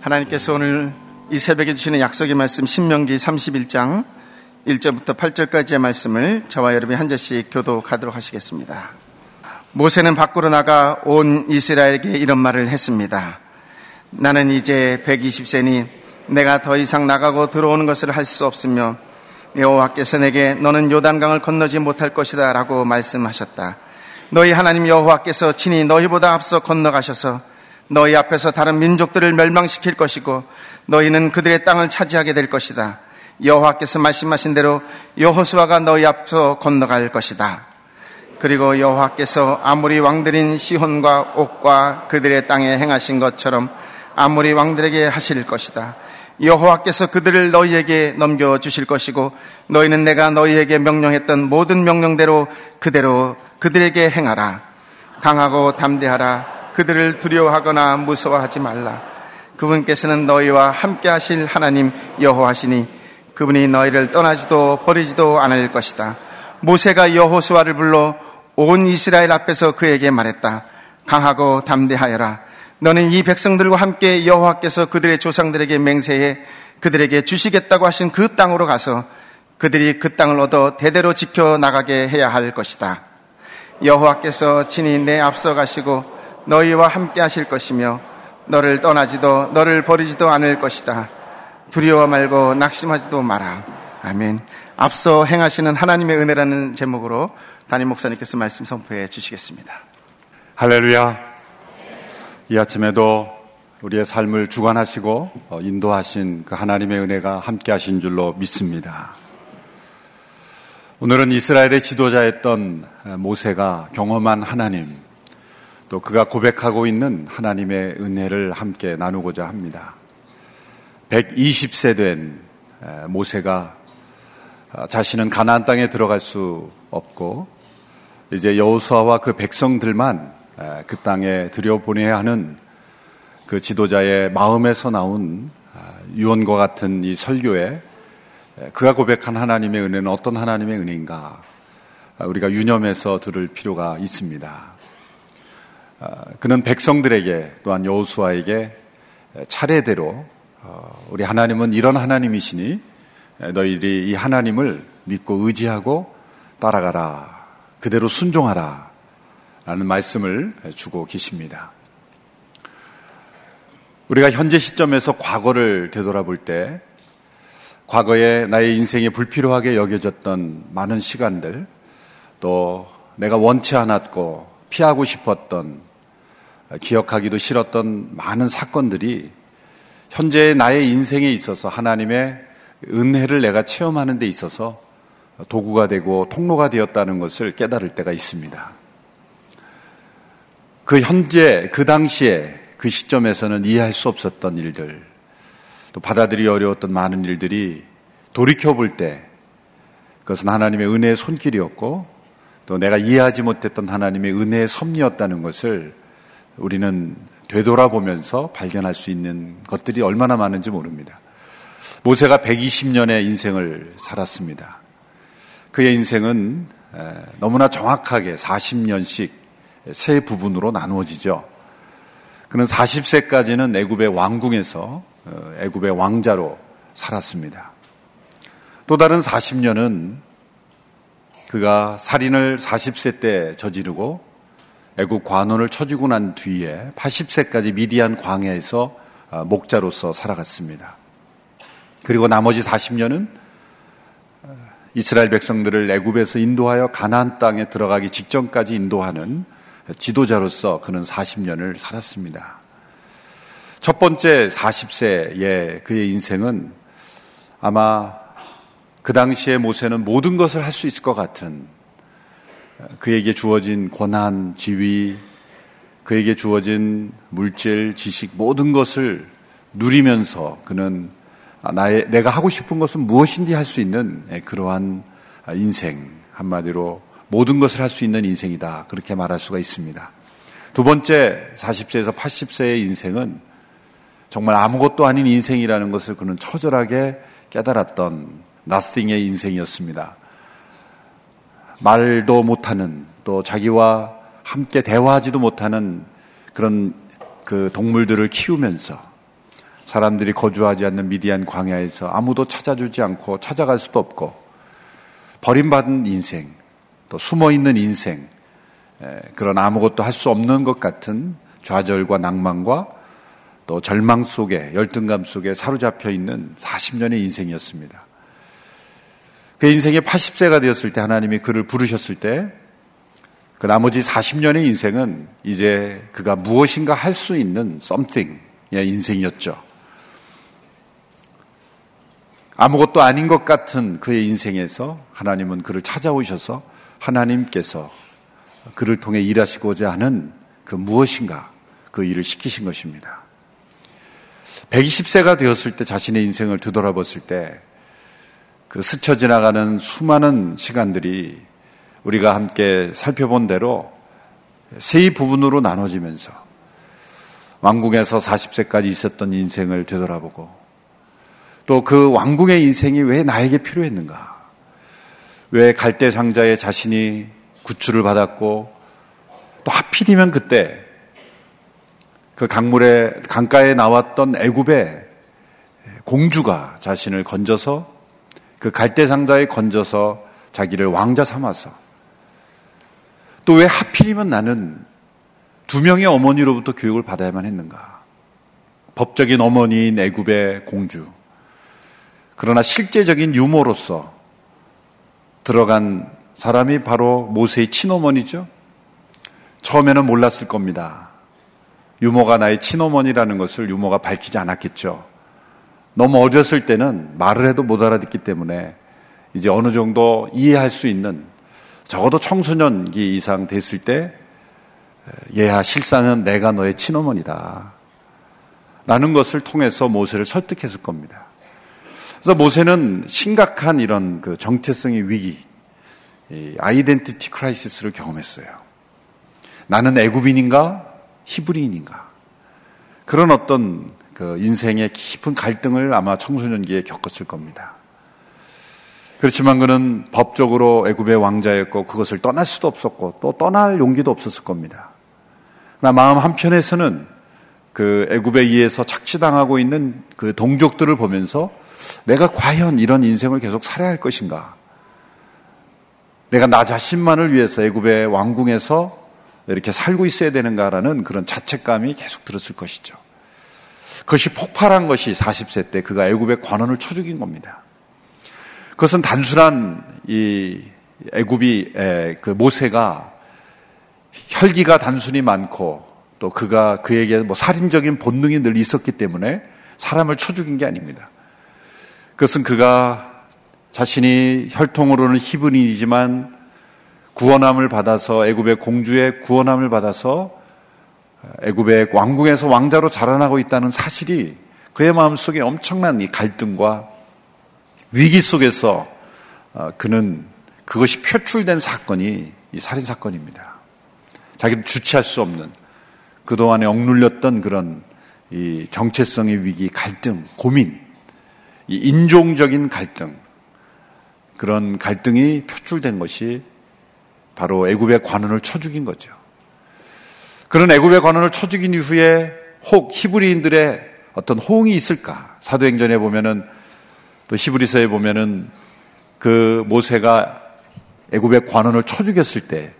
하나님께서 오늘 이 새벽에 주시는 약속의 말씀 신명기 31장 1절부터 8절까지의 말씀을 저와 여러분이 한 절씩 교도하도록 하시겠습니다. 모세는 밖으로 나가 온 이스라엘에게 이런 말을 했습니다. 나는 이제 120세니 내가 더 이상 나가고 들어오는 것을 할 수 없으며 여호와께서 내게 너는 요단강을 건너지 못할 것이다 라고 말씀하셨다. 너희 하나님 여호와께서 친히 너희보다 앞서 건너가셔서 너희 앞에서 다른 민족들을 멸망시킬 것이고 너희는 그들의 땅을 차지하게 될 것이다. 여호와께서 말씀하신 대로 여호수아가 너희 앞서 건너갈 것이다. 그리고 여호와께서 아무리 왕들인 시혼과 옥과 그들의 땅에 행하신 것처럼 아무리 왕들에게 하실 것이다. 여호와께서 그들을 너희에게 넘겨 주실 것이고 너희는 내가 너희에게 명령했던 모든 명령대로 그대로 그들에게 행하라. 강하고 담대하라. 그들을 두려워하거나 무서워하지 말라. 그분께서는 너희와 함께 하실 하나님 여호와시니 그분이 너희를 떠나지도 버리지도 않을 것이다. 모세가 여호수아를 불러 온 이스라엘 앞에서 그에게 말했다. 강하고 담대하여라. 너는 이 백성들과 함께 여호와께서 그들의 조상들에게 맹세해 그들에게 주시겠다고 하신 그 땅으로 가서 그들이 그 땅을 얻어 대대로 지켜 나가게 해야 할 것이다. 여호와께서 친히 내 앞서 가시고 너희와 함께 하실 것이며 너를 떠나지도 너를 버리지도 않을 것이다. 두려워 말고 낙심하지도 마라. 아멘. 앞서 행하시는 하나님의 은혜라는 제목으로 담임 목사님께서 말씀 선포해 주시겠습니다. 할렐루야. 이 아침에도 우리의 삶을 주관하시고 어, 인도하신 그 하나님의 은혜가 함께 하신 줄로 믿습니다. 오늘은 이스라엘의 지도자였던 모세가 경험한 하나님, 또 그가 고백하고 있는 하나님의 은혜를 함께 나누고자 합니다. 120세 된 모세가 아, 자신은 가나안 땅에 들어갈 수 없고 이제 여호수아와 그 백성들만 그 땅에 들여보내야 하는 그 지도자의 마음에서 나온 아, 유언과 같은 이 설교에 그가 고백한 하나님의 은혜는 어떤 하나님의 은혜인가 아, 우리가 유념해서 들을 필요가 있습니다. 그는 백성들에게 또한 여호수아에게 차례대로 어, 우리 하나님은 이런 하나님이시니 너희들이 이 하나님을 믿고 의지하고 따라가라. 그대로 순종하라. 라는 말씀을 주고 계십니다. 우리가 현재 시점에서 과거를 되돌아볼 때 과거에 나의 인생에 불필요하게 여겨졌던 많은 시간들 또 내가 원치 않았고 피하고 싶었던 기억하기도 싫었던 많은 사건들이 현재 나의 인생에 있어서 하나님의 은혜를 내가 체험하는 데 있어서 도구가 되고 통로가 되었다는 것을 깨달을 때가 있습니다. 그 현재, 그 당시에, 그 시점에서는 이해할 수 없었던 일들, 또 받아들이 어려웠던 많은 일들이 돌이켜볼 때 그것은 하나님의 은혜의 손길이었고 또 내가 이해하지 못했던 하나님의 은혜의 섭리였다는 것을 우리는 되돌아보면서 발견할 수 있는 것들이 얼마나 많은지 모릅니다. 모세가 120년의 인생을 살았습니다. 그의 인생은 너무나 정확하게 40년씩 세 부분으로 나누어지죠. 그는 40세까지는 애굽의 왕궁에서 어, 애굽의 왕자로 살았습니다. 또 다른 40년은 그가 살인을 40세 때 저지르고 애국 관원을 쳐주고 난 뒤에 80세까지 미디안 광야에서 아, 목자로서 살아갔습니다. 그리고 나머지 40년은 아, 이스라엘 백성들을 애굽에서 인도하여 가나안 땅에 들어가기 직전까지 인도하는 지도자로서 그는 40년을 살았습니다. 첫 번째 40세의 그의 인생은 아마 그 당시에 모세는 모든 것을 할 수 있을 것 같은 그에게 주어진 권한, 지위, 그에게 주어진 물질, 지식 모든 것을 누리면서 그는 나의 내가 하고 싶은 것은 무엇인지 할 수 있는 예, 그러한 인생 한마디로 모든 것을 할 수 있는 인생이다 그렇게 말할 수가 있습니다. 두 번째 40세에서 80세의 인생은 정말 아무것도 아닌 인생이라는 것을 그는 처절하게 깨달았던 nothing의 인생이었습니다. 말도 못하는 또 자기와 함께 대화하지도 못하는 그런 그 동물들을 키우면서 사람들이 거주하지 않는 미디안 광야에서 아무도 찾아주지 않고 찾아갈 수도 없고 버림받은 인생, 또 숨어 있는 인생, 그런 아무것도 할 수 없는 것 같은 좌절과 낭만과 또 절망 속에 열등감 속에 사로잡혀 있는 40년의 인생이었습니다. 그 인생이 80세가 되었을 때 하나님이 그를 부르셨을 때 그 나머지 40년의 인생은 이제 그가 무엇인가 할 수 있는 something의 인생이었죠. 아무것도 아닌 것 같은 그의 인생에서 하나님은 그를 찾아오셔서 하나님께서 그를 통해 일하시고자 하는 그 무엇인가 그 일을 시키신 것입니다. 120세가 되었을 때 자신의 인생을 되돌아봤을 때 그 스쳐 지나가는 수많은 시간들이 우리가 함께 살펴본 대로 세 부분으로 나눠지면서 왕궁에서 40세까지 있었던 인생을 되돌아보고 또 그 왕궁의 인생이 왜 나에게 필요했는가? 왜 갈대 상자에 자신이 구출을 받았고 또 하필이면 그때 그 강물에 강가에 나왔던 애굽의 공주가 자신을 건져서 그 갈대 상자에 건져서 자기를 왕자 삼아서 또 왜 하필이면 나는 두 명의 어머니로부터 교육을 받아야만 했는가? 법적인 어머니인 애굽의 공주. 그러나 실제적인 유모로서 들어간 사람이 바로 모세의 친어머니죠. 처음에는 몰랐을 겁니다. 유모가 나의 친어머니라는 것을 유모가 밝히지 않았겠죠. 너무 어렸을 때는 말을 해도 못 알아듣기 때문에 이제 어느 정도 이해할 수 있는 적어도 청소년기 이상 됐을 때 얘야 실상은 내가 너의 친어머니다. 라는 것을 통해서 모세를 설득했을 겁니다. 그래서 모세는 심각한 이런 그 정체성의 위기, 아이덴티티 크라이시스를 경험했어요. 나는 애굽인인가 히브리인인가 그런 어떤 그 인생의 깊은 갈등을 아마 청소년기에 겪었을 겁니다. 그렇지만 그는 법적으로 애굽의 왕자였고 그것을 떠날 수도 없었고 또 떠날 용기도 없었을 겁니다. 그러나 마음 한편에서는 그 애굽에 의해서 착취당하고 있는 그 동족들을 보면서 내가 과연 이런 인생을 계속 살아야 할 것인가? 내가 나 자신만을 위해서 애굽의 왕궁에서 이렇게 살고 있어야 되는가라는 그런 자책감이 계속 들었을 것이죠. 그것이 폭발한 것이 40세 때 그가 애굽의 관원을 쳐 죽인 겁니다. 그것은 단순한 이 애굽이 그 모세가 혈기가 단순히 많고 또 그가 그에게 뭐 살인적인 본능이 늘 있었기 때문에 사람을 쳐 죽인 게 아닙니다. 그것은 그가 자신이 혈통으로는 히브리이지만 구원함을 받아서 애굽의 공주의 구원함을 받아서 애굽의 왕궁에서 왕자로 자라나고 있다는 사실이 그의 마음속에 엄청난 이 갈등과 위기 속에서 어, 그는 그것이 표출된 사건이 이 살인 사건입니다. 자기도 주체할 수 없는 그동안에 억눌렸던 그런 이 정체성의 위기, 갈등, 고민, 이 인종적인 갈등, 그런 갈등이 표출된 것이 바로 애굽의 관원을 쳐 죽인 거죠. 그런 애굽의 관원을 쳐 죽인 이후에 혹 히브리인들의 어떤 호응이 있을까? 사도행전에 보면은 또 히브리서에 보면은 그 모세가 애굽의 관원을 쳐 죽였을 때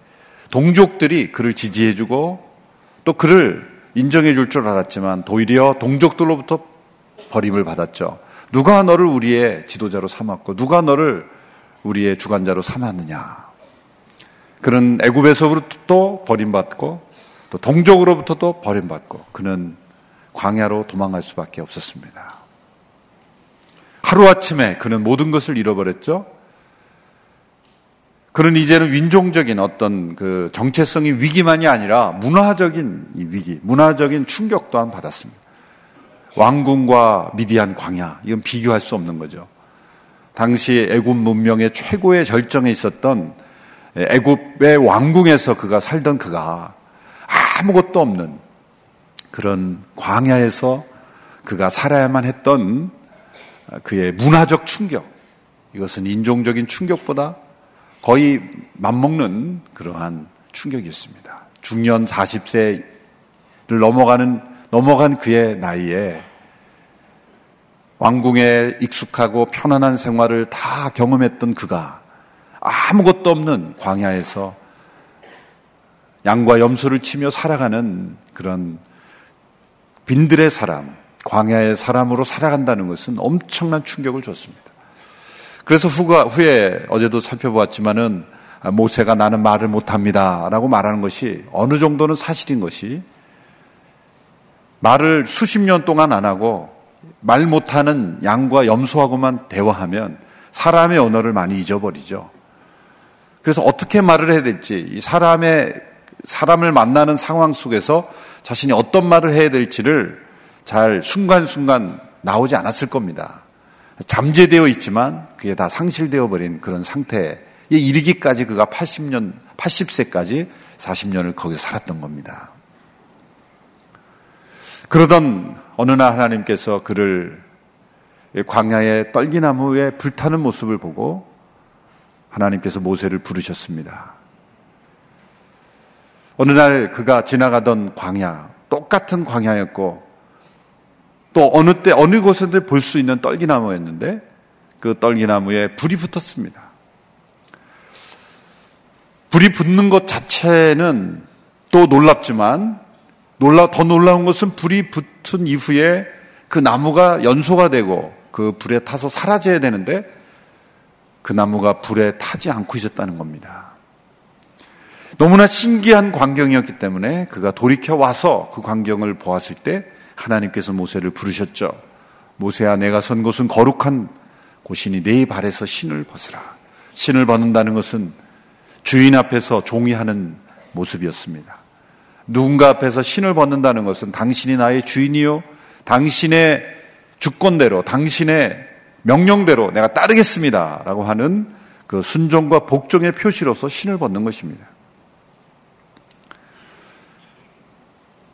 동족들이 그를 지지해 주고 또 그를 인정해 줄 줄 알았지만 도리어 동족들로부터 버림을 받았죠. 누가 너를 우리의 지도자로 삼았고 누가 너를 우리의 주관자로 삼았느냐? 그런 애굽에서부터 버림받고 또 동족으로부터도 버림받고 그는 광야로 도망갈 수밖에 없었습니다. 하루아침에 그는 모든 것을 잃어버렸죠. 그는 이제는 윈종적인 어떤 그 정체성의 위기만이 아니라 문화적인 위기, 문화적인 충격 또한 받았습니다. 왕궁과 미디안 광야, 이건 비교할 수 없는 거죠. 당시 애굽 문명의 최고의 절정에 있었던 애굽의 왕궁에서 그가 살던 그가 아무것도 없는 그런 광야에서 그가 살아야만 했던 그의 문화적 충격, 이것은 인종적인 충격보다 거의 맞먹는 그러한 충격이었습니다. 중년 40세를 넘어가는 넘어간 그의 나이에 왕궁에 익숙하고 편안한 생활을 다 경험했던 그가 아무것도 없는 광야에서 양과 염소를 치며 살아가는 그런 빈들의 사람, 광야의 사람으로 살아간다는 것은 엄청난 충격을 줬습니다. 그래서 후가, 후에 어제도 살펴보았지만은 모세가 나는 말을 못합니다. 라고 말하는 것이 어느 정도는 사실인 것이 말을 수십 년 동안 안 하고 말 못하는 양과 염소하고만 대화하면 사람의 언어를 많이 잊어버리죠. 그래서 어떻게 말을 해야 될지, 사람의, 사람을 만나는 상황 속에서 자신이 어떤 말을 해야 될지를 잘 순간순간 나오지 않았을 겁니다. 잠재되어 있지만 그게 다 상실되어 버린 그런 상태에 이르기까지 그가 80년, 80세까지 40년을 거기서 살았던 겁니다. 그러던 어느 날 하나님께서 그를 광야의 떨기나무에 불타는 모습을 보고 하나님께서 모세를 부르셨습니다. 어느 날 그가 지나가던 광야, 똑같은 광야였고 또 어느 때 어느 곳에도 볼수 있는 떨기나무였는데 그 떨기나무에 불이 붙었습니다. 불이 붙는 것 자체는 또 놀랍지만 놀라 더 놀라운 것은 불이 붙은 이후에 그 나무가 연소가 되고 그 불에 타서 사라져야 되는데 그 나무가 불에 타지 않고 있었다는 겁니다. 너무나 신기한 광경이었기 때문에 그가 돌이켜 와서 그 광경을 보았을 때 하나님께서 모세를 부르셨죠. 모세야 내가 선 곳은 거룩한 곳이니 네 발에서 신을 벗으라. 신을 벗는다는 것은 주인 앞에서 종이 하는 모습이었습니다. 누군가 앞에서 신을 벗는다는 것은 당신이 나의 주인이요. 당신의 주권대로, 당신의 명령대로 내가 따르겠습니다. 라고 하는 그 순종과 복종의 표시로서 신을 벗는 것입니다.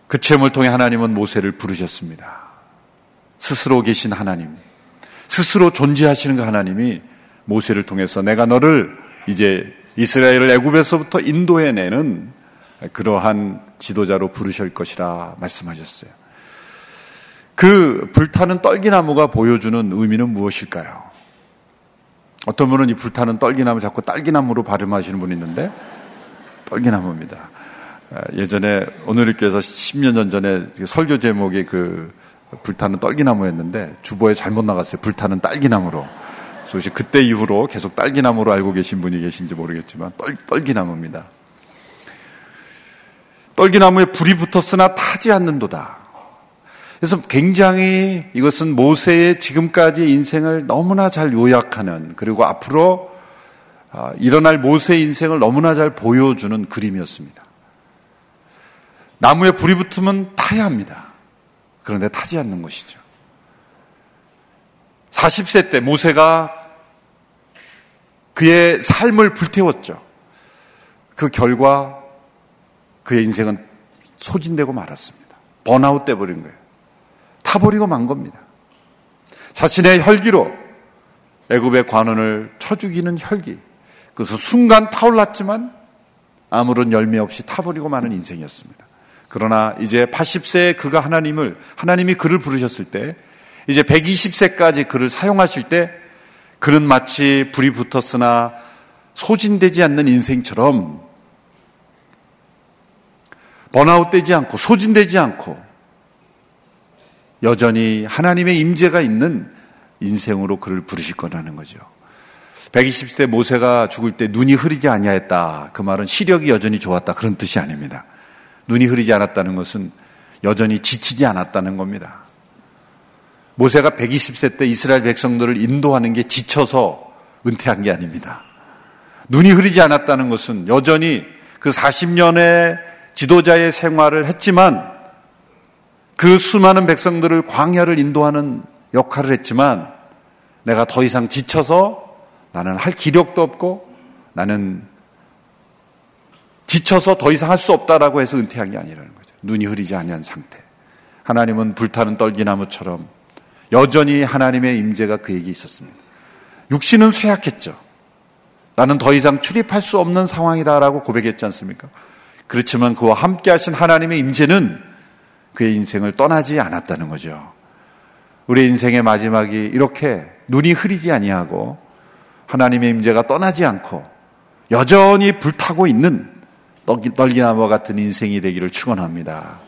그 체험을 통해 하나님은 모세를 부르셨습니다. 스스로 계신 하나님, 스스로 존재하시는 그 하나님이 모세를 통해서 내가 너를 이제 이스라엘을 애굽에서부터 인도해내는 그러한 지도자로 부르실 것이라 말씀하셨어요. 그 불타는 떨기나무가 보여주는 의미는 무엇일까요? 어떤 분은 이 불타는 떨기나무 자꾸 딸기나무로 발음하시는 분이 있는데 떨기나무입니다. 아, 예전에 오늘께서 10년 전 전에 설교 제목이 그 불타는 떨기나무였는데 주보에 잘못 나갔어요. 불타는 딸기나무로. 그래서 그때 이후로 계속 딸기나무로 알고 계신 분이 계신지 모르겠지만 떨, 떨기나무입니다. 떨기나무에 불이 붙었으나 타지 않는도다. 그래서 굉장히 이것은 모세의 지금까지 인생을 너무나 잘 요약하는 그리고 앞으로 아, 일어날 모세의 인생을 너무나 잘 보여주는 그림이었습니다. 나무에 불이 붙으면 타야 합니다. 그런데 타지 않는 것이죠. 40세 때 모세가 그의 삶을 불태웠죠. 그 결과 그의 인생은 소진되고 말았습니다. 번아웃 돼 버린 거예요. 타버리고 만 겁니다. 자신의 혈기로 애굽의 관원을 쳐 죽이는 혈기. 그래서 순간 타올랐지만 아무런 열매 없이 타버리고 마는 인생이었습니다. 그러나 이제 80세에 그가 하나님을 하나님이 그를 부르셨을 때 이제 120세까지 그를 사용하실 때 그는 마치 불이 붙었으나 소진되지 않는 인생처럼 번아웃되지 않고 소진되지 않고 여전히 하나님의 임재가 있는 인생으로 그를 부르실 거라는 거죠. 120세 모세가 죽을 때 눈이 흐리지 아니하였다. 그 말은 시력이 여전히 좋았다. 그런 뜻이 아닙니다. 눈이 흐리지 않았다는 것은 여전히 지치지 않았다는 겁니다. 모세가 120세 때 이스라엘 백성들을 인도하는 게 지쳐서 은퇴한 게 아닙니다. 눈이 흐리지 않았다는 것은 여전히 그 40년의 지도자의 생활을 했지만 그 수많은 백성들을 광야를 인도하는 역할을 했지만 내가 더 이상 지쳐서 나는 할 기력도 없고 나는 지쳐서 더 이상 할 수 없다라고 해서 은퇴한 게 아니라는 거죠. 눈이 흐리지 않은 상태. 하나님은 불타는 떨기나무처럼 여전히 하나님의 임재가 그에게 있었습니다. 육신은 쇠약했죠. 나는 더 이상 출입할 수 없는 상황이다라고 고백했지 않습니까? 그렇지만 그와 함께 하신 하나님의 임재는 그의 인생을 떠나지 않았다는 거죠. 우리 인생의 마지막이 이렇게 눈이 흐리지 아니하고 하나님의 임재가 떠나지 않고 여전히 불타고 있는 널기나무와 같은 인생이 되기를 축원합니다.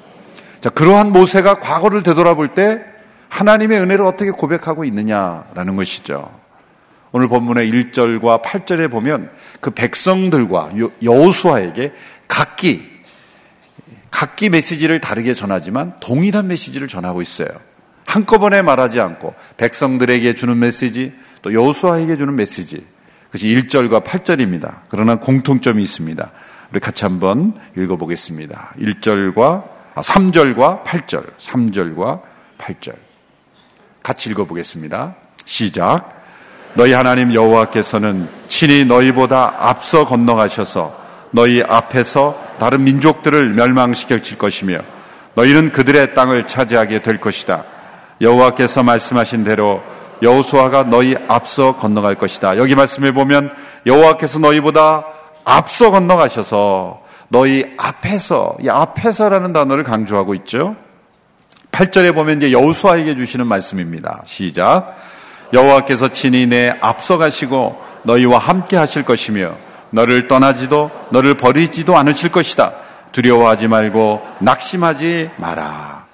자, 그러한 모세가 과거를 되돌아볼 때 하나님의 은혜를 어떻게 고백하고 있느냐라는 것이죠. 오늘 본문의 1절과 8절에 보면 그 백성들과 여호수아에게 각기 각기 메시지를 다르게 전하지만 동일한 메시지를 전하고 있어요. 한꺼번에 말하지 않고 백성들에게 주는 메시지 또 여호수아에게 주는 메시지 그것이 1절과 8절입니다. 그러나 공통점이 있습니다. 우리 같이 한번 읽어보겠습니다. 1절과 3절과 8절 3절과 8절 같이 읽어보겠습니다. 시작 너희 하나님 여호와께서는 친히 너희보다 앞서 건너가셔서 너희 앞에서 다른 민족들을 멸망시킬 것이며 너희는 그들의 땅을 차지하게 될 것이다. 여호와께서 말씀하신 대로 여호수아가 너희 앞서 건너갈 것이다. 여기 말씀해 보면 여호와께서 너희보다 앞서 건너가셔서 너희 앞에서 이 앞에서라는 단어를 강조하고 있죠. 8절에 보면 이제 여호수아에게 주시는 말씀입니다. 시작. 여호와께서 친히 내 앞서 가시고 너희와 함께 하실 것이며 너를 떠나지도 너를 버리지도 않으실 것이다. 두려워하지 말고 낙심하지 마라.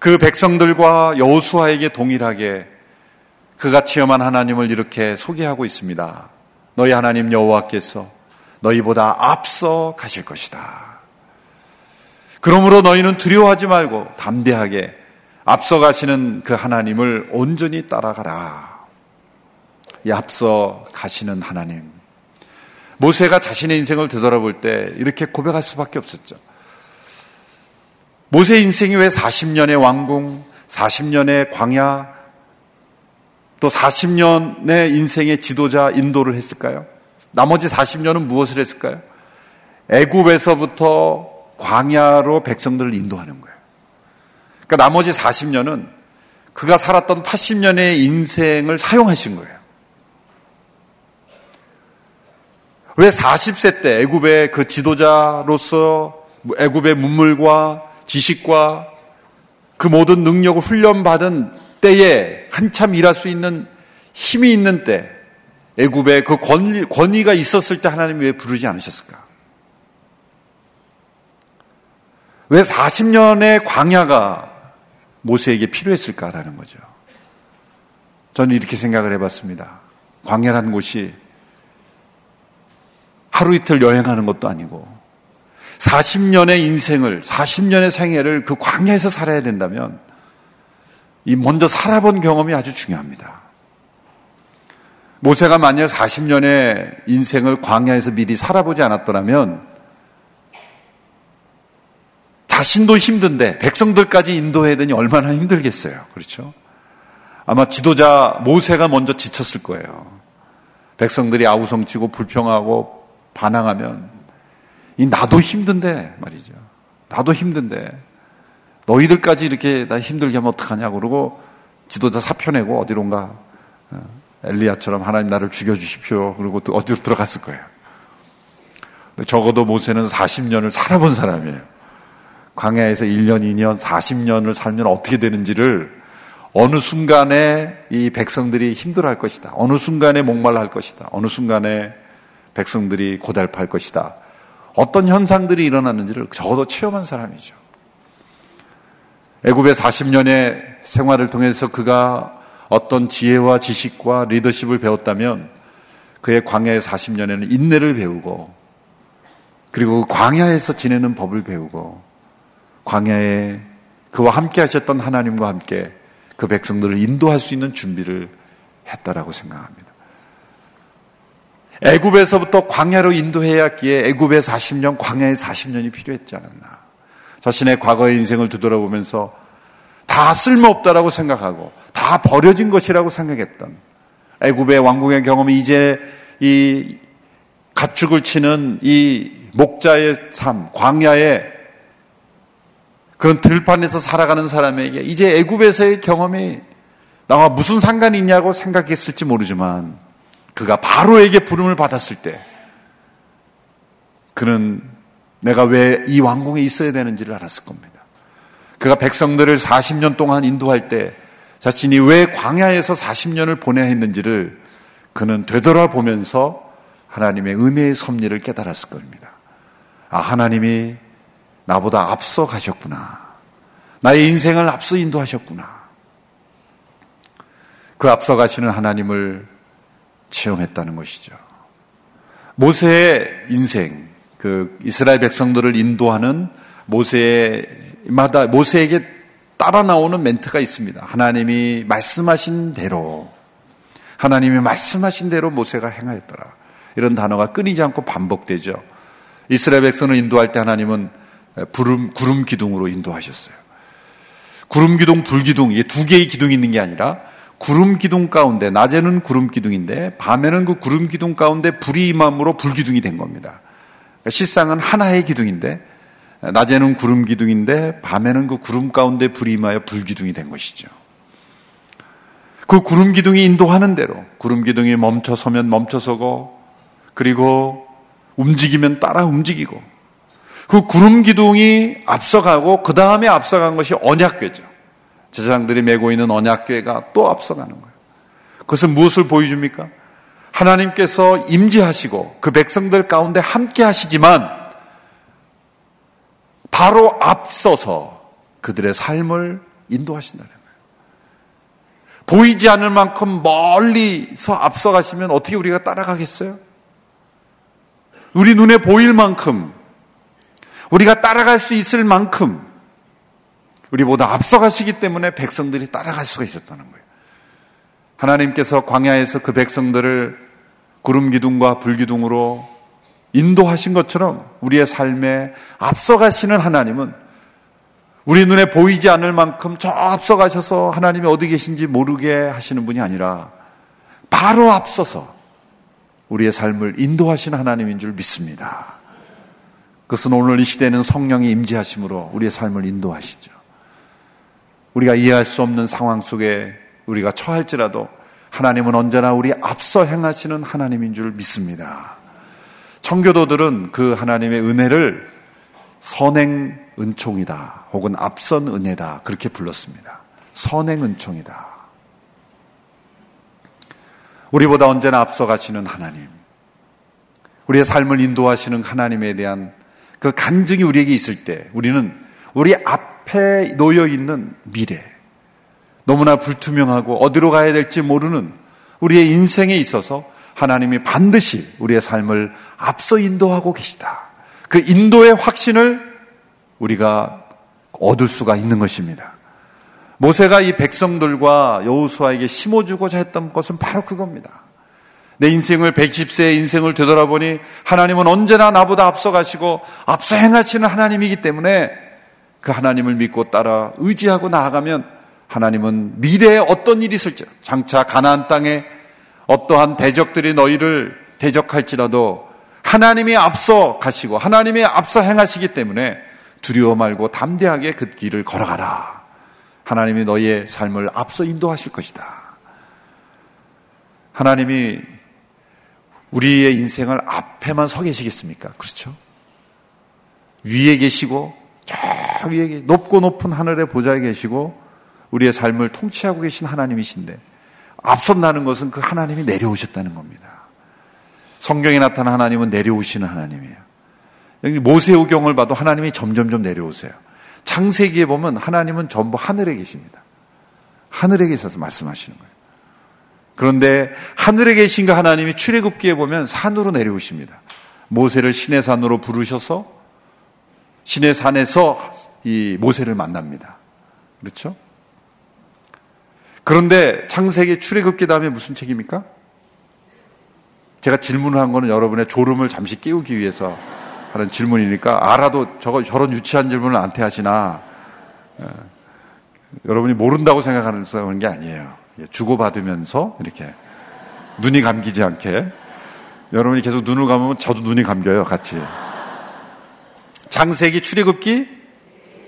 그 백성들과 여호수아에게 동일하게 그가 체험한 하나님을 이렇게 소개하고 있습니다. 너희 하나님 여호와께서 너희보다 앞서 가실 것이다. 그러므로 너희는 두려워하지 말고 담대하게 앞서 가시는 그 하나님을 온전히 따라가라. 이 앞서 가시는 하나님. 모세가 자신의 인생을 되돌아볼 때 이렇게 고백할 수밖에 없었죠. 모세 인생이 왜 40년의 왕궁, 40년의 광야, 또 40년의 인생의 지도자 인도를 했을까요? 나머지 40년은 무엇을 했을까요? 애굽에서부터 광야로 백성들을 인도하는 거예요. 그러니까 나머지 40년은 그가 살았던 80년의 인생을 사용하신 거예요. 왜 40세 때 애굽의 그 지도자로서 애굽의 문물과 지식과 그 모든 능력을 훈련받은 때에 한참 일할 수 있는 힘이 있는 때 애굽의 그 권위, 권위가 있었을 때 하나님이 왜 부르지 않으셨을까? 왜 40년의 광야가 모세에게 필요했을까라는 거죠. 저는 이렇게 생각을 해봤습니다. 광야라는 곳이 하루 이틀 여행하는 것도 아니고 40년의 인생을 40년의 생애를 그 광야에서 살아야 된다면 이 먼저 살아본 경험이 아주 중요합니다. 모세가 만약 40년의 인생을 광야에서 미리 살아보지 않았더라면 자신도 힘든데 백성들까지 인도해야 되니 얼마나 힘들겠어요. 그렇죠? 아마 지도자 모세가 먼저 지쳤을 거예요. 백성들이 아우성치고 불평하고 반항하면 이 나도 힘든데 말이죠. 나도 힘든데 너희들까지 이렇게 나 힘들게 하면 어떡하냐 그러고 지도자 사표 내고 어디론가 어, 엘리야처럼 하나님 나를 죽여주십시오. 그리고 어디로 들어갔을 거예요. 적어도 모세는 40년을 살아본 사람이에요. 광야에서 1년, 2년, 40년을 살면 어떻게 되는지를 어느 순간에 이 백성들이 힘들어 할 것이다. 어느 순간에 목말라 할 것이다. 어느 순간에 백성들이 고달파할 것이다. 어떤 현상들이 일어나는지를 적어도 체험한 사람이죠. 애굽의 40년의 생활을 통해서 그가 어떤 지혜와 지식과 리더십을 배웠다면 그의 광야의 40년에는 인내를 배우고 그리고 그 광야에서 지내는 법을 배우고 광야에 그와 함께 하셨던 하나님과 함께 그 백성들을 인도할 수 있는 준비를 했다라고 생각합니다. 애굽에서부터 광야로 인도해야 했기에 애굽의 40년, 광야의 40년이 필요했지 않았나. 자신의 과거의 인생을 되돌아보면서 다 쓸모없다라고 생각하고 다 버려진 것이라고 생각했던 애굽의 왕궁의 경험이 이제 이 가축을 치는 이 목자의 삶, 광야의 그런 들판에서 살아가는 사람에게 이제 애굽에서의 경험이 나와 무슨 상관이 있냐고 생각했을지 모르지만 그가 바로에게 부름을 받았을 때 그는 내가 왜 이 왕궁에 있어야 되는지를 알았을 겁니다. 그가 백성들을 40년 동안 인도할 때 자신이 왜 광야에서 40년을 보내야 했는지를 그는 되돌아보면서 하나님의 은혜의 섭리를 깨달았을 겁니다. 아, 하나님이 나보다 앞서 가셨구나. 나의 인생을 앞서 인도하셨구나. 그 앞서 가시는 하나님을 체험했다는 것이죠. 모세의 인생, 그 이스라엘 백성들을 인도하는 모세마다 모세에게 따라 나오는 멘트가 있습니다. 하나님이 말씀하신 대로 하나님이 말씀하신 대로 모세가 행하였더라. 이런 단어가 끊이지 않고 반복되죠. 이스라엘 백성을 인도할 때 하나님은 구름, 구름 기둥으로 인도하셨어요. 구름 기둥, 불 기둥, 이게 두 개의 기둥이 있는 게 아니라 구름 기둥 가운데, 낮에는 구름 기둥인데, 밤에는 그 구름 기둥 가운데 불이 임함으로 불 기둥이 된 겁니다. 그러니까 실상은 하나의 기둥인데, 낮에는 구름 기둥인데, 밤에는 그 구름 가운데 불이 임하여 불 기둥이 된 것이죠. 그 구름 기둥이 인도하는 대로, 구름 기둥이 멈춰 서면 멈춰 서고, 그리고 움직이면 따라 움직이고, 그 구름 기둥이 앞서가고 그 다음에 앞서간 것이 언약궤죠. 제사장들이 메고 있는 언약궤가 또 앞서가는 거예요. 그것은 무엇을 보여줍니까? 하나님께서 임재하시고 그 백성들 가운데 함께 하시지만 바로 앞서서 그들의 삶을 인도하신다는 거예요. 보이지 않을 만큼 멀리서 앞서가시면 어떻게 우리가 따라가겠어요? 우리 눈에 보일 만큼 우리가 따라갈 수 있을 만큼 우리보다 앞서가시기 때문에 백성들이 따라갈 수가 있었다는 거예요. 하나님께서 광야에서 그 백성들을 구름 기둥과 불 기둥으로 인도하신 것처럼 우리의 삶에 앞서가시는 하나님은 우리 눈에 보이지 않을 만큼 저 앞서가셔서 하나님이 어디 계신지 모르게 하시는 분이 아니라 바로 앞서서 우리의 삶을 인도하시는 하나님인 줄 믿습니다. 그것은 오늘 이 시대는 성령이 임재하심으로 우리의 삶을 인도하시죠. 우리가 이해할 수 없는 상황 속에 우리가 처할지라도 하나님은 언제나 우리 앞서 행하시는 하나님인 줄 믿습니다. 청교도들은 그 하나님의 은혜를 선행 은총이다 혹은 앞선 은혜다 그렇게 불렀습니다. 선행 은총이다. 우리보다 언제나 앞서 가시는 하나님. 우리의 삶을 인도하시는 하나님에 대한 그 간증이 우리에게 있을 때 우리는 우리 앞에 놓여 있는 미래, 너무나 불투명하고 어디로 가야 될지 모르는 우리의 인생에 있어서 하나님이 반드시 우리의 삶을 앞서 인도하고 계시다. 그 인도의 확신을 우리가 얻을 수가 있는 것입니다. 모세가 이 백성들과 여호수아에게 심어주고자 했던 것은 바로 그겁니다. 내 인생을 110세의 인생을 되돌아보니 하나님은 언제나 나보다 앞서가시고 앞서 행하시는 하나님이기 때문에 그 하나님을 믿고 따라 의지하고 나아가면 하나님은 미래에 어떤 일이 있을지 장차 가나안 땅에 어떠한 대적들이 너희를 대적할지라도 하나님이 앞서 가시고 하나님이 앞서 행하시기 때문에 두려워 말고 담대하게 그 길을 걸어가라. 하나님이 너희의 삶을 앞서 인도하실 것이다. 하나님이 우리의 인생을 앞에만 서 계시겠습니까? 그렇죠? 위에 계시고 저 위에 높고 높은 하늘의 보좌에 계시고 우리의 삶을 통치하고 계신 하나님이신데 앞선다는 것은 그 하나님이 내려오셨다는 겁니다. 성경에 나타난 하나님은 내려오시는 하나님이에요. 여기 모세우경을 봐도 하나님이 점점점 내려오세요. 창세기에 보면 하나님은 전부 하늘에 계십니다. 하늘에 계셔서 말씀하시는 거예요. 그런데 하늘에 계신 그 하나님이 출애굽기에 보면 산으로 내려오십니다. 모세를 신의 산으로 부르셔서 신의 산에서 이 모세를 만납니다. 그렇죠? 그런데 창세기 출애굽기 다음에 무슨 책입니까? 제가 질문을 한 거는 여러분의 졸음을 잠시 깨우기 위해서 하는 질문이니까 알아도 저거 저런 유치한 질문을 안테 하시나 예. 여러분이 모른다고 생각하는 게 아니에요. 예, 주고받으면서 이렇게 눈이 감기지 않게 여러분이 계속 눈을 감으면 저도 눈이 감겨요 같이 장세기 출애굽기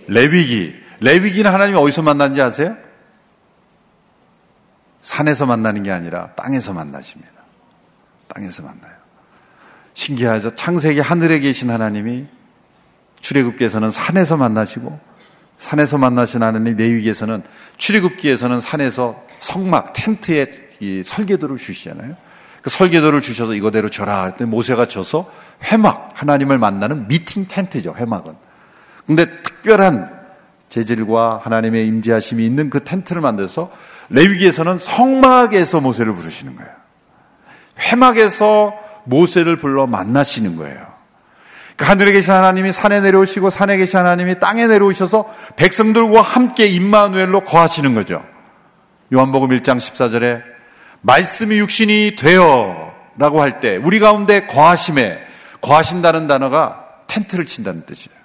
레위기 레위기는 하나님이 어디서 만났는지 아세요? 산에서 만나는 게 아니라 땅에서 만나십니다. 땅에서 만나요. 신기하죠? 창세기 하늘에 계신 하나님이 출애굽기에서는 산에서 만나시고 산에서 만나신 하나님 내위기에서는 출애굽기에서는 산에서 성막 텐트에 이 설계도를 주시잖아요. 그 설계도를 주셔서 이거대로 져라 했더니 모세가 져서 회막 하나님을 만나는 미팅 텐트죠. 회막은. 근데 특별한 재질과 하나님의 임재하심이 있는 그 텐트를 만들어서 레위기에서는 성막에서 모세를 부르시는 거예요. 회막에서 모세를 불러 만나시는 거예요. 그 하늘에 계신 하나님이 산에 내려오시고 산에 계신 하나님이 땅에 내려오셔서 백성들과 함께 임마누엘로 거하시는 거죠. 요한복음 1장 14절에 말씀이 육신이 되어 라고 할 때 우리 가운데 거하심에 거하신다는 단어가 텐트를 친다는 뜻이에요.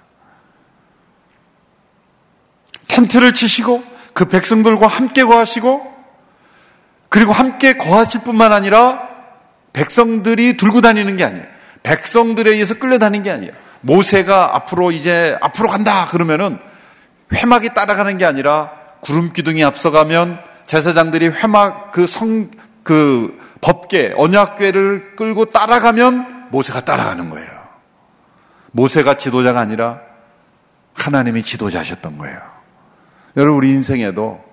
텐트를 치시고 그 백성들과 함께 거하시고 그리고 함께 거하실 뿐만 아니라 백성들이 들고 다니는 게 아니에요. 백성들에 의해서 끌려다니는 게 아니에요. 모세가 앞으로 이제 앞으로 간다 그러면은 회막이 따라가는 게 아니라 구름 기둥이 앞서가면 제사장들이 회막 그 성, 그 법계, 언약궤를 끌고 따라가면 모세가 따라가는 거예요. 모세가 지도자가 아니라 하나님이 지도자셨던 거예요. 여러분, 우리 인생에도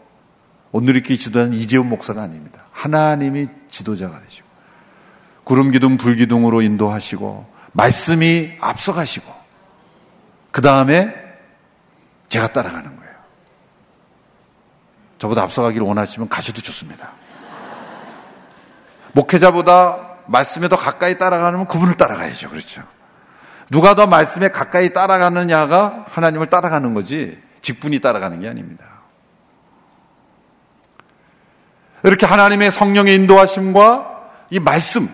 오늘 이렇게 지도하는 이재훈 목사가 아닙니다. 하나님이 지도자가 되시고, 구름 기둥, 불 기둥으로 인도하시고, 말씀이 앞서가시고, 그 다음에 제가 따라가는 거예요. 저보다 앞서가기를 원하시면 가셔도 좋습니다. 목회자보다 말씀에 더 가까이 따라가면 그분을 따라가야죠. 그렇죠. 누가 더 말씀에 가까이 따라가느냐가 하나님을 따라가는 거지 직분이 따라가는 게 아닙니다. 이렇게 하나님의 성령의 인도하심과 이 말씀,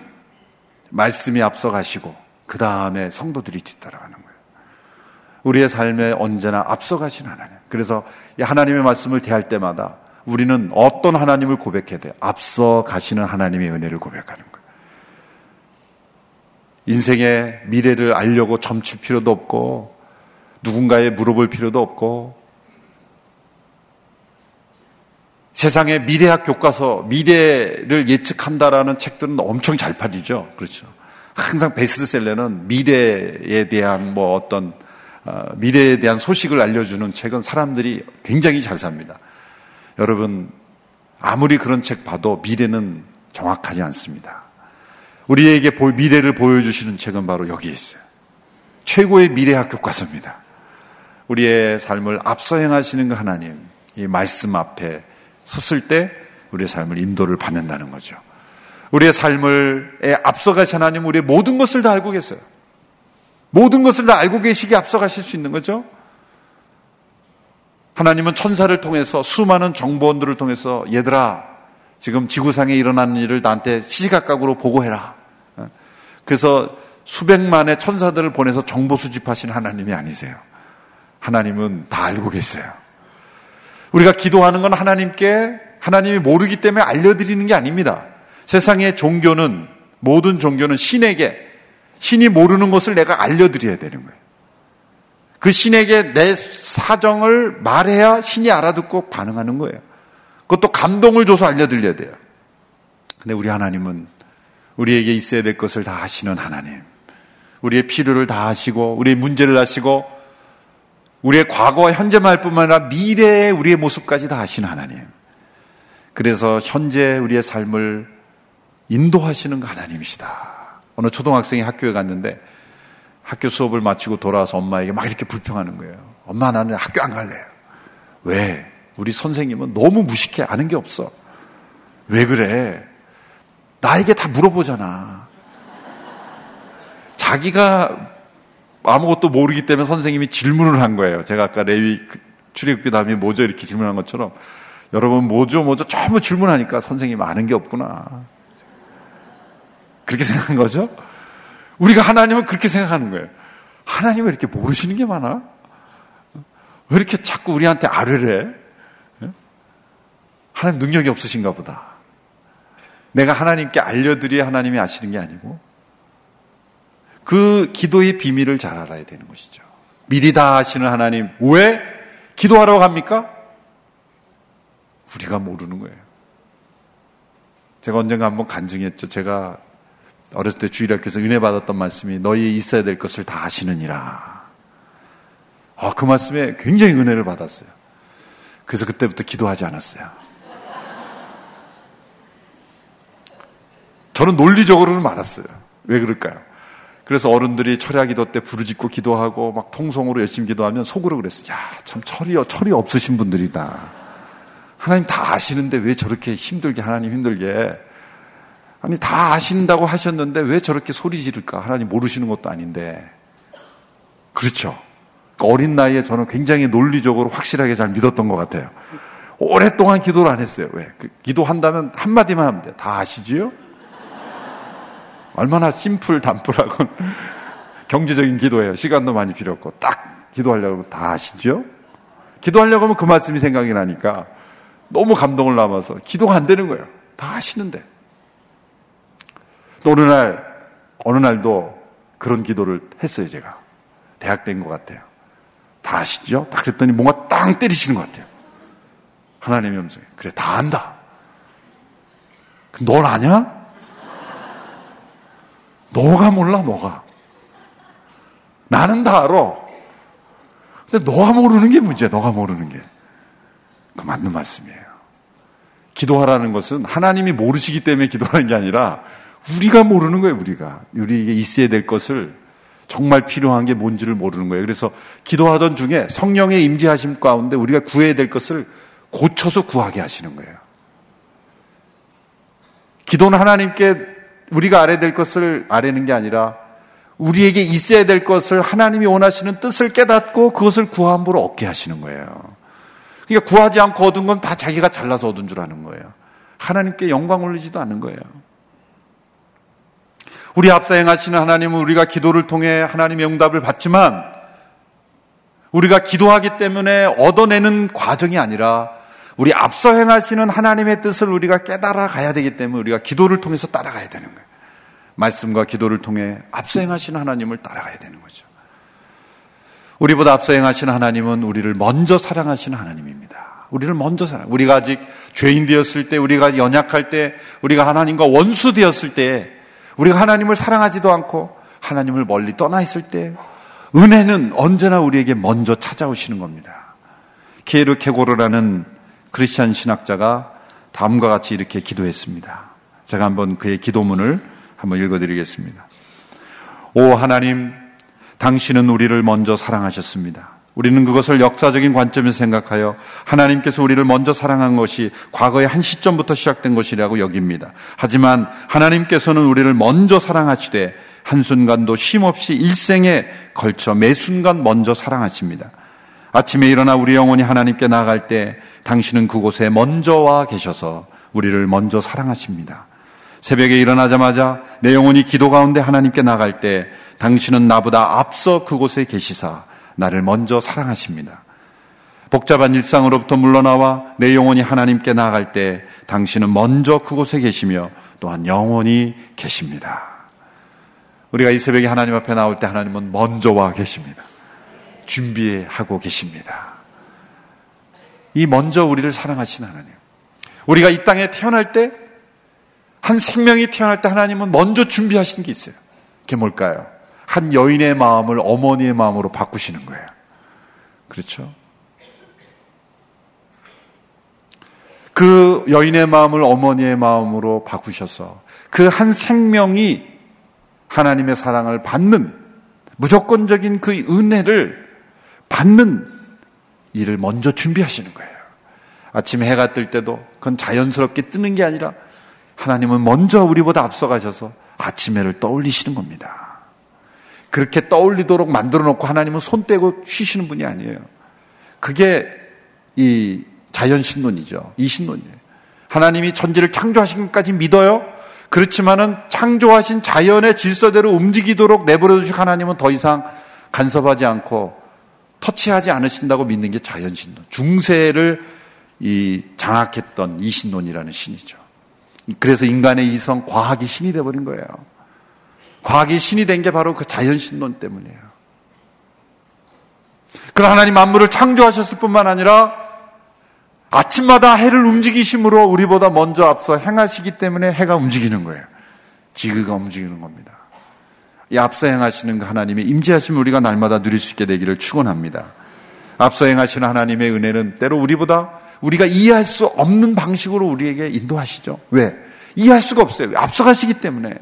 말씀이 앞서가시고 그 다음에 성도들이 뒤따라가는 거예요. 우리의 삶에 언제나 앞서가신 하나님. 그래서 이 하나님의 말씀을 대할 때마다 우리는 어떤 하나님을 고백해야 돼? 앞서 가시는 하나님의 은혜를 고백하는 거예요. 인생의 미래를 알려고 점칠 필요도 없고 누군가에 물어볼 필요도 없고 세상의 미래학 교과서, 미래를 예측한다라는 책들은 엄청 잘 팔리죠. 그렇죠. 항상 베스트셀러는 미래에 대한 뭐 어떤 어, 미래에 대한 소식을 알려주는 책은 사람들이 굉장히 잘 삽니다. 여러분, 아무리 그런 책 봐도 미래는 정확하지 않습니다. 우리에게 미래를 보여주시는 책은 바로 여기에 있어요. 최고의 미래학 교과서입니다. 우리의 삶을 앞서 행하시는 그 하나님, 이 말씀 앞에 섰을 때 우리의 삶을 인도를 받는다는 거죠. 우리의 삶을 앞서가신 하나님 우리의 모든 것을 다 알고 계세요. 모든 것을 다 알고 계시기에 앞서가실 수 있는 거죠. 하나님은 천사를 통해서 수많은 정보원들을 통해서 얘들아 지금 지구상에 일어나는 일을 나한테 시시각각으로 보고해라. 그래서 수백만의 천사들을 보내서 정보 수집하신 하나님이 아니세요. 하나님은 다 알고 계세요. 우리가 기도하는 건 하나님께 하나님이 모르기 때문에 알려드리는 게 아닙니다. 세상의 종교는 모든 종교는 신에게 신이 모르는 것을 내가 알려드려야 되는 거예요. 그 신에게 내 사정을 말해야 신이 알아듣고 반응하는 거예요. 그것도 감동을 줘서 알려드려야 돼요. 근데 우리 하나님은 우리에게 있어야 될 것을 다 아시는 하나님. 우리의 필요를 다 아시고, 우리의 문제를 아시고, 우리의 과거와 현재말 뿐만 아니라 미래의 우리의 모습까지 다 아시는 하나님. 그래서 현재 우리의 삶을 인도하시는 그 하나님이시다. 어느 초등학생이 학교에 갔는데 학교 수업을 마치고 돌아와서 엄마에게 막 이렇게 불평하는 거예요. 엄마 나는 학교 안 갈래요. 왜? 우리 선생님은 너무 무식해. 아는 게 없어. 왜 그래? 나에게 다 물어보잖아. 자기가 아무것도 모르기 때문에 선생님이 질문을 한 거예요. 제가 아까 레위 그 출애굽기 다음에 뭐죠? 이렇게 질문한 것처럼 여러분 뭐죠? 뭐죠? 전부 질문하니까 선생님 아는 게 없구나. 그렇게 생각한 거죠? 우리가 하나님은 그렇게 생각하는 거예요. 하나님 왜 이렇게 모르시는 게 많아? 왜 이렇게 자꾸 우리한테 아뢰래? 하나님 능력이 없으신가 보다. 내가 하나님께 알려드려야 하나님이 아시는 게 아니고 그 기도의 비밀을 잘 알아야 되는 것이죠. 미리 다 아시는 하나님 왜 기도하러 갑니까? 우리가 모르는 거예요. 제가 언젠가 한번 간증했죠. 제가 어렸을 때 주일학교에서 은혜 받았던 말씀이 너희 있어야 될 것을 다 아시느니라. 아, 그 말씀에 굉장히 은혜를 받았어요. 그래서 그때부터 기도하지 않았어요. 저는 논리적으로는 많았어요. 왜 그럴까요? 그래서 어른들이 철야 기도 때 부르짖고 기도하고 막 통성으로 열심히 기도하면 속으로 그랬어요. 야, 참 철이, 철이 없으신 분들이다. 하나님 다 아시는데 왜 저렇게 힘들게, 하나님 힘들게. 아니, 다 아신다고 하셨는데 왜 저렇게 소리 지를까? 하나님 모르시는 것도 아닌데. 그렇죠. 그러니까 어린 나이에 저는 굉장히 논리적으로 확실하게 잘 믿었던 것 같아요. 오랫동안 기도를 안 했어요. 왜? 그 기도한다면 한마디만 하면 돼요. 다 아시지요? 얼마나 심플, 담플하고 경제적인 기도예요. 시간도 많이 필요 없고 딱 기도하려고 하면 다 아시죠? 기도하려고 하면 그 말씀이 생각이 나니까 너무 감동을 남아서 기도가 안 되는 거예요. 다 아시는데. 또 어느 날, 어느 날도 그런 기도를 했어요, 제가. 대학 된 것 같아요. 다 아시죠? 딱 그랬더니 뭔가 땅 때리시는 것 같아요. 하나님의 음성에. 그래, 다 안다. 넌 아냐? 너가 몰라, 너가. 나는 다 알아. 근데 너가 모르는 게 문제야, 너가 모르는 게. 그 맞는 말씀이에요. 기도하라는 것은 하나님이 모르시기 때문에 기도하는 게 아니라 우리가 모르는 거예요, 우리가. 우리에게 있어야 될 것을 정말 필요한 게 뭔지를 모르는 거예요. 그래서 기도하던 중에 성령의 임재하심 가운데 우리가 구해야 될 것을 고쳐서 구하게 하시는 거예요. 기도는 하나님께 우리가 알아야 될 것을 아뢰는 게 아니라 우리에게 있어야 될 것을 하나님이 원하시는 뜻을 깨닫고 그것을 구함으로 얻게 하시는 거예요. 그러니까 구하지 않고 얻은 건 다 자기가 잘나서 얻은 줄 아는 거예요. 하나님께 영광 올리지도 않는 거예요. 우리 앞서 행하시는 하나님은 우리가 기도를 통해 하나님의 응답을 받지만 우리가 기도하기 때문에 얻어내는 과정이 아니라 우리 앞서 행하시는 하나님의 뜻을 우리가 깨달아 가야 되기 때문에 우리가 기도를 통해서 따라가야 되는 거예요. 말씀과 기도를 통해 앞서 행하시는 하나님을 따라가야 되는 거죠. 우리보다 앞서 행하시는 하나님은 우리를 먼저 사랑하시는 하나님입니다. 우리를 먼저 사랑. 우리가 아직 죄인 되었을 때, 우리가 연약할 때, 우리가 하나님과 원수 되었을 때, 우리가 하나님을 사랑하지도 않고 하나님을 멀리 떠나 있을 때, 은혜는 언제나 우리에게 먼저 찾아오시는 겁니다. 케르 케고르라는 크리스찬 신학자가 다음과 같이 이렇게 기도했습니다. 제가 한번 그의 기도문을 한번 읽어드리겠습니다. 오 하나님, 당신은 우리를 먼저 사랑하셨습니다. 우리는 그것을 역사적인 관점에서 생각하여 하나님께서 우리를 먼저 사랑한 것이 과거의 한 시점부터 시작된 것이라고 여깁니다. 하지만 하나님께서는 우리를 먼저 사랑하시되 한순간도 쉼없이 일생에 걸쳐 매 순간 먼저 사랑하십니다. 아침에 일어나 우리 영혼이 하나님께 나갈 때 당신은 그곳에 먼저 와 계셔서 우리를 먼저 사랑하십니다. 새벽에 일어나자마자 내 영혼이 기도 가운데 하나님께 나갈 때 당신은 나보다 앞서 그곳에 계시사 나를 먼저 사랑하십니다. 복잡한 일상으로부터 물러나와 내 영혼이 하나님께 나아갈 때 당신은 먼저 그곳에 계시며 또한 영원히 계십니다. 우리가 이 새벽에 하나님 앞에 나올 때 하나님은 먼저 와 계십니다. 준비하고 계십니다. 이 먼저 우리를 사랑하신 하나님. 우리가 이 땅에 태어날 때, 한 생명이 태어날 때 하나님은 먼저 준비하시는 게 있어요. 그게 뭘까요? 한 여인의 마음을 어머니의 마음으로 바꾸시는 거예요. 그렇죠? 그 여인의 마음을 어머니의 마음으로 바꾸셔서 그 한 생명이 하나님의 사랑을 받는 무조건적인 그 은혜를 받는 일을 먼저 준비하시는 거예요. 아침에 해가 뜰 때도 그건 자연스럽게 뜨는 게 아니라 하나님은 먼저 우리보다 앞서가셔서 아침 해를 떠올리시는 겁니다. 그렇게 떠올리도록 만들어 놓고 하나님은 손 떼고 쉬시는 분이 아니에요. 그게 이 자연 신론이죠. 이 신론이에요. 하나님이 천지를 창조하신 것까지 믿어요. 그렇지만은 창조하신 자연의 질서대로 움직이도록 내버려 주신 하나님은 더 이상 간섭하지 않고 터치하지 않으신다고 믿는 게 자연 신론. 중세를 이 장악했던 이신론이라는 신이죠. 그래서 인간의 이성, 과학이 신이 돼버린 거예요. 과학이 신이 된 게 바로 그 자연신론 때문이에요. 그러 하나님 만물을 창조하셨을 뿐만 아니라 아침마다 해를 움직이심으로 우리보다 먼저 앞서 행하시기 때문에 해가 움직이는 거예요. 지그가 움직이는 겁니다. 이 앞서 행하시는 그 하나님의 임재하심을 우리가 날마다 누릴 수 있게 되기를 축원합니다. 앞서 행하시는 하나님의 은혜는 때로 우리보다 우리가 이해할 수 없는 방식으로 우리에게 인도하시죠. 왜? 이해할 수가 없어요. 앞서가시기 때문에.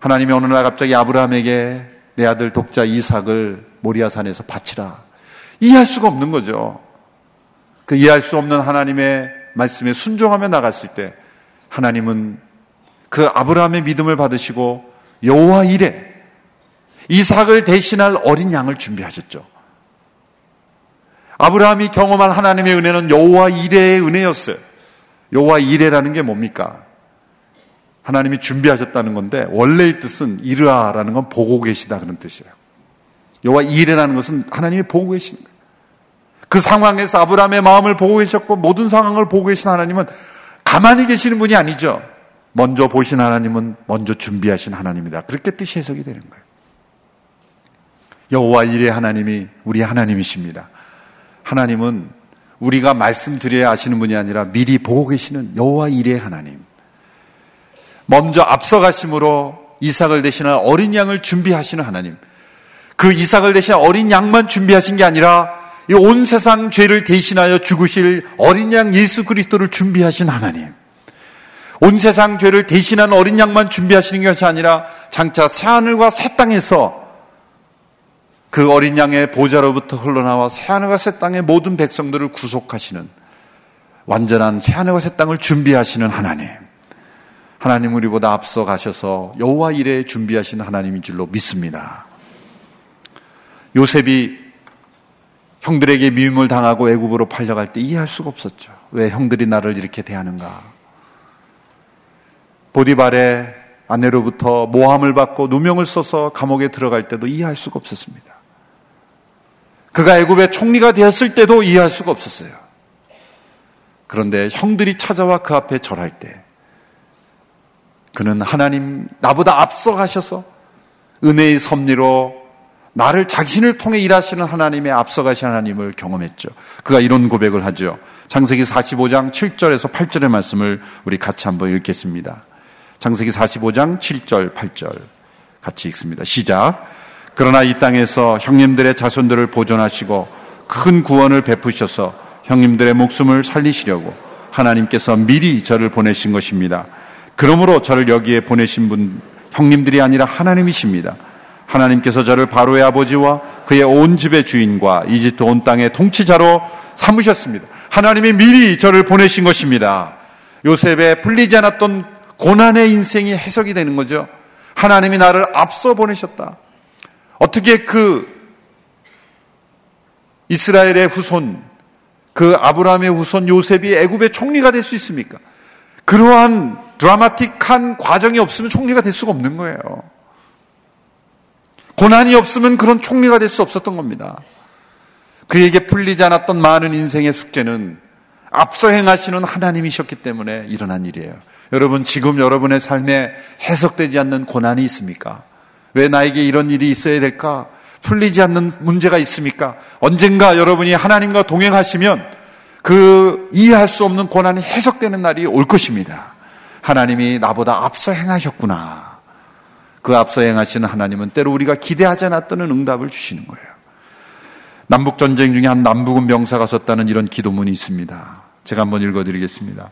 하나님이 어느 날 갑자기 아브라함에게 내 아들 독자 이삭을 모리아산에서 바치라. 이해할 수가 없는 거죠. 그 이해할 수 없는 하나님의 말씀에 순종하며 나갔을 때 하나님은 그 아브라함의 믿음을 받으시고 여호와 이래 이삭을 대신할 어린 양을 준비하셨죠. 아브라함이 경험한 하나님의 은혜는 여호와 이래의 은혜였어요. 여호와 이래라는 게 뭡니까? 하나님이 준비하셨다는 건데 원래의 뜻은 이르아라는 건 보고 계시다 그런 뜻이에요. 여호와 이래라는 것은 하나님이 보고 계신. 그 상황에서 아브라함의 마음을 보고 계셨고 모든 상황을 보고 계신 하나님은 가만히 계시는 분이 아니죠. 먼저 보신 하나님은 먼저 준비하신 하나님이다. 그렇게 뜻이 해석이 되는 거예요. 여호와 이래 하나님이 우리 하나님이십니다. 하나님은 우리가 말씀드려야 아시는 분이 아니라 미리 보고 계시는 여호와 이래 하나님. 먼저 앞서가심으로 이삭을 대신할 어린 양을 준비하시는 하나님. 그 이삭을 대신할 어린 양만 준비하신 게 아니라 온 세상 죄를 대신하여 죽으실 어린 양 예수 그리스도를 준비하신 하나님. 온 세상 죄를 대신한 어린 양만 준비하시는 것이 아니라 장차 새하늘과 새 땅에서 그 어린 양의 보좌로부터 흘러나와 새하늘과 새 땅의 모든 백성들을 구속하시는 완전한 새하늘과 새 땅을 준비하시는 하나님. 하나님 우리보다 앞서 가셔서 여호와 일에 준비하신 하나님인 줄로 믿습니다. 요셉이 형들에게 미움을 당하고 애굽으로 팔려갈 때 이해할 수가 없었죠. 왜 형들이 나를 이렇게 대하는가? 보디발의 아내로부터 모함을 받고 누명을 써서 감옥에 들어갈 때도 이해할 수가 없었습니다. 그가 애굽의 총리가 되었을 때도 이해할 수가 없었어요. 그런데 형들이 찾아와 그 앞에 절할 때 그는 하나님 나보다 앞서가셔서 은혜의 섭리로 나를 자신을 통해 일하시는 하나님의 앞서가신 하나님을 경험했죠. 그가 이런 고백을 하죠. 창세기 45장 7절에서 8절의 말씀을 우리 같이 한번 읽겠습니다. 창세기 45장 7절, 8절 같이 읽습니다. 시작. 그러나 이 땅에서 형님들의 자손들을 보존하시고 큰 구원을 베푸셔서 형님들의 목숨을 살리시려고 하나님께서 미리 저를 보내신 것입니다. 그러므로 저를 여기에 보내신 분 형님들이 아니라 하나님이십니다. 하나님께서 저를 바로의 아버지와 그의 온 집의 주인과 이집트 온 땅의 통치자로 삼으셨습니다. 하나님이 미리 저를 보내신 것입니다. 요셉의 풀리지 않았던 고난의 인생이 해석이 되는 거죠. 하나님이 나를 앞서 보내셨다. 어떻게 그 이스라엘의 후손, 그 아브라함의 후손 요셉이 애굽의 총리가 될 수 있습니까? 그러한 드라마틱한 과정이 없으면 총리가 될 수가 없는 거예요. 고난이 없으면 그런 총리가 될 수 없었던 겁니다. 그에게 풀리지 않았던 많은 인생의 숙제는 앞서 행하시는 하나님이셨기 때문에 일어난 일이에요. 여러분, 지금 여러분의 삶에 해석되지 않는 고난이 있습니까? 왜 나에게 이런 일이 있어야 될까? 풀리지 않는 문제가 있습니까? 언젠가 여러분이 하나님과 동행하시면 그 이해할 수 없는 고난이 해석되는 날이 올 것입니다. 하나님이 나보다 앞서 행하셨구나. 그 앞서 행하시는 하나님은 때로 우리가 기대하지 않았던 응답을 주시는 거예요. 남북 전쟁 중에 한 남북은 병사가 썼다는 이런 기도문이 있습니다. 제가 한번 읽어드리겠습니다.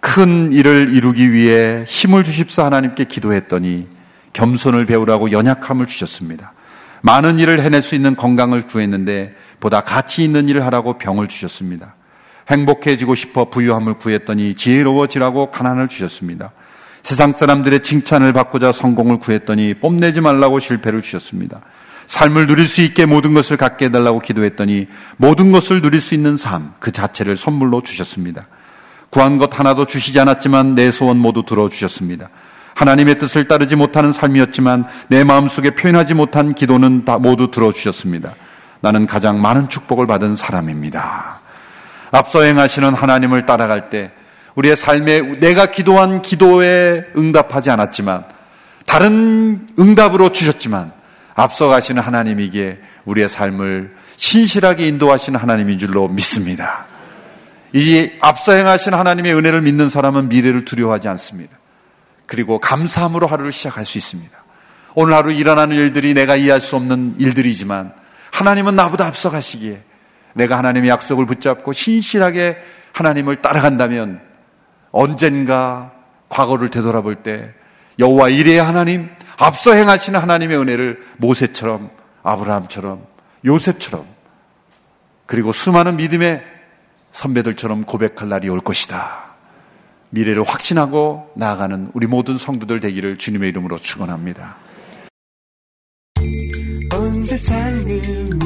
큰 일을 이루기 위해 힘을 주십사 하나님께 기도했더니 겸손을 배우라고 연약함을 주셨습니다. 많은 일을 해낼 수 있는 건강을 구했는데 보다 가치 있는 일을 하라고 병을 주셨습니다. 행복해지고 싶어 부유함을 구했더니 지혜로워지라고 가난을 주셨습니다. 세상 사람들의 칭찬을 받고자 성공을 구했더니 뽐내지 말라고 실패를 주셨습니다. 삶을 누릴 수 있게 모든 것을 갖게 해달라고 기도했더니 모든 것을 누릴 수 있는 삶, 그 자체를 선물로 주셨습니다. 구한 것 하나도 주시지 않았지만 내 소원 모두 들어주셨습니다. 하나님의 뜻을 따르지 못하는 삶이었지만 내 마음속에 표현하지 못한 기도는 다 모두 들어주셨습니다. 나는 가장 많은 축복을 받은 사람입니다. 앞서 행하시는 하나님을 따라갈 때 우리의 삶에 내가 기도한 기도에 응답하지 않았지만 다른 응답으로 주셨지만 앞서 가시는 하나님에게 우리의 삶을 신실하게 인도하시는 하나님인 줄로 믿습니다. 이 앞서 행하신 하나님의 은혜를 믿는 사람은 미래를 두려워하지 않습니다. 그리고 감사함으로 하루를 시작할 수 있습니다. 오늘 하루 일어나는 일들이 내가 이해할 수 없는 일들이지만 하나님은 나보다 앞서가시기에 내가 하나님의 약속을 붙잡고 신실하게 하나님을 따라간다면 언젠가 과거를 되돌아볼 때 여호와 이레의 하나님, 앞서 행하시는 하나님의 은혜를 모세처럼 아브라함처럼 요셉처럼 그리고 수많은 믿음의 선배들처럼 고백할 날이 올 것이다. 미래를 확신하고 나아가는 우리 모든 성도들 되기를 주님의 이름으로 축원합니다. 온 세상을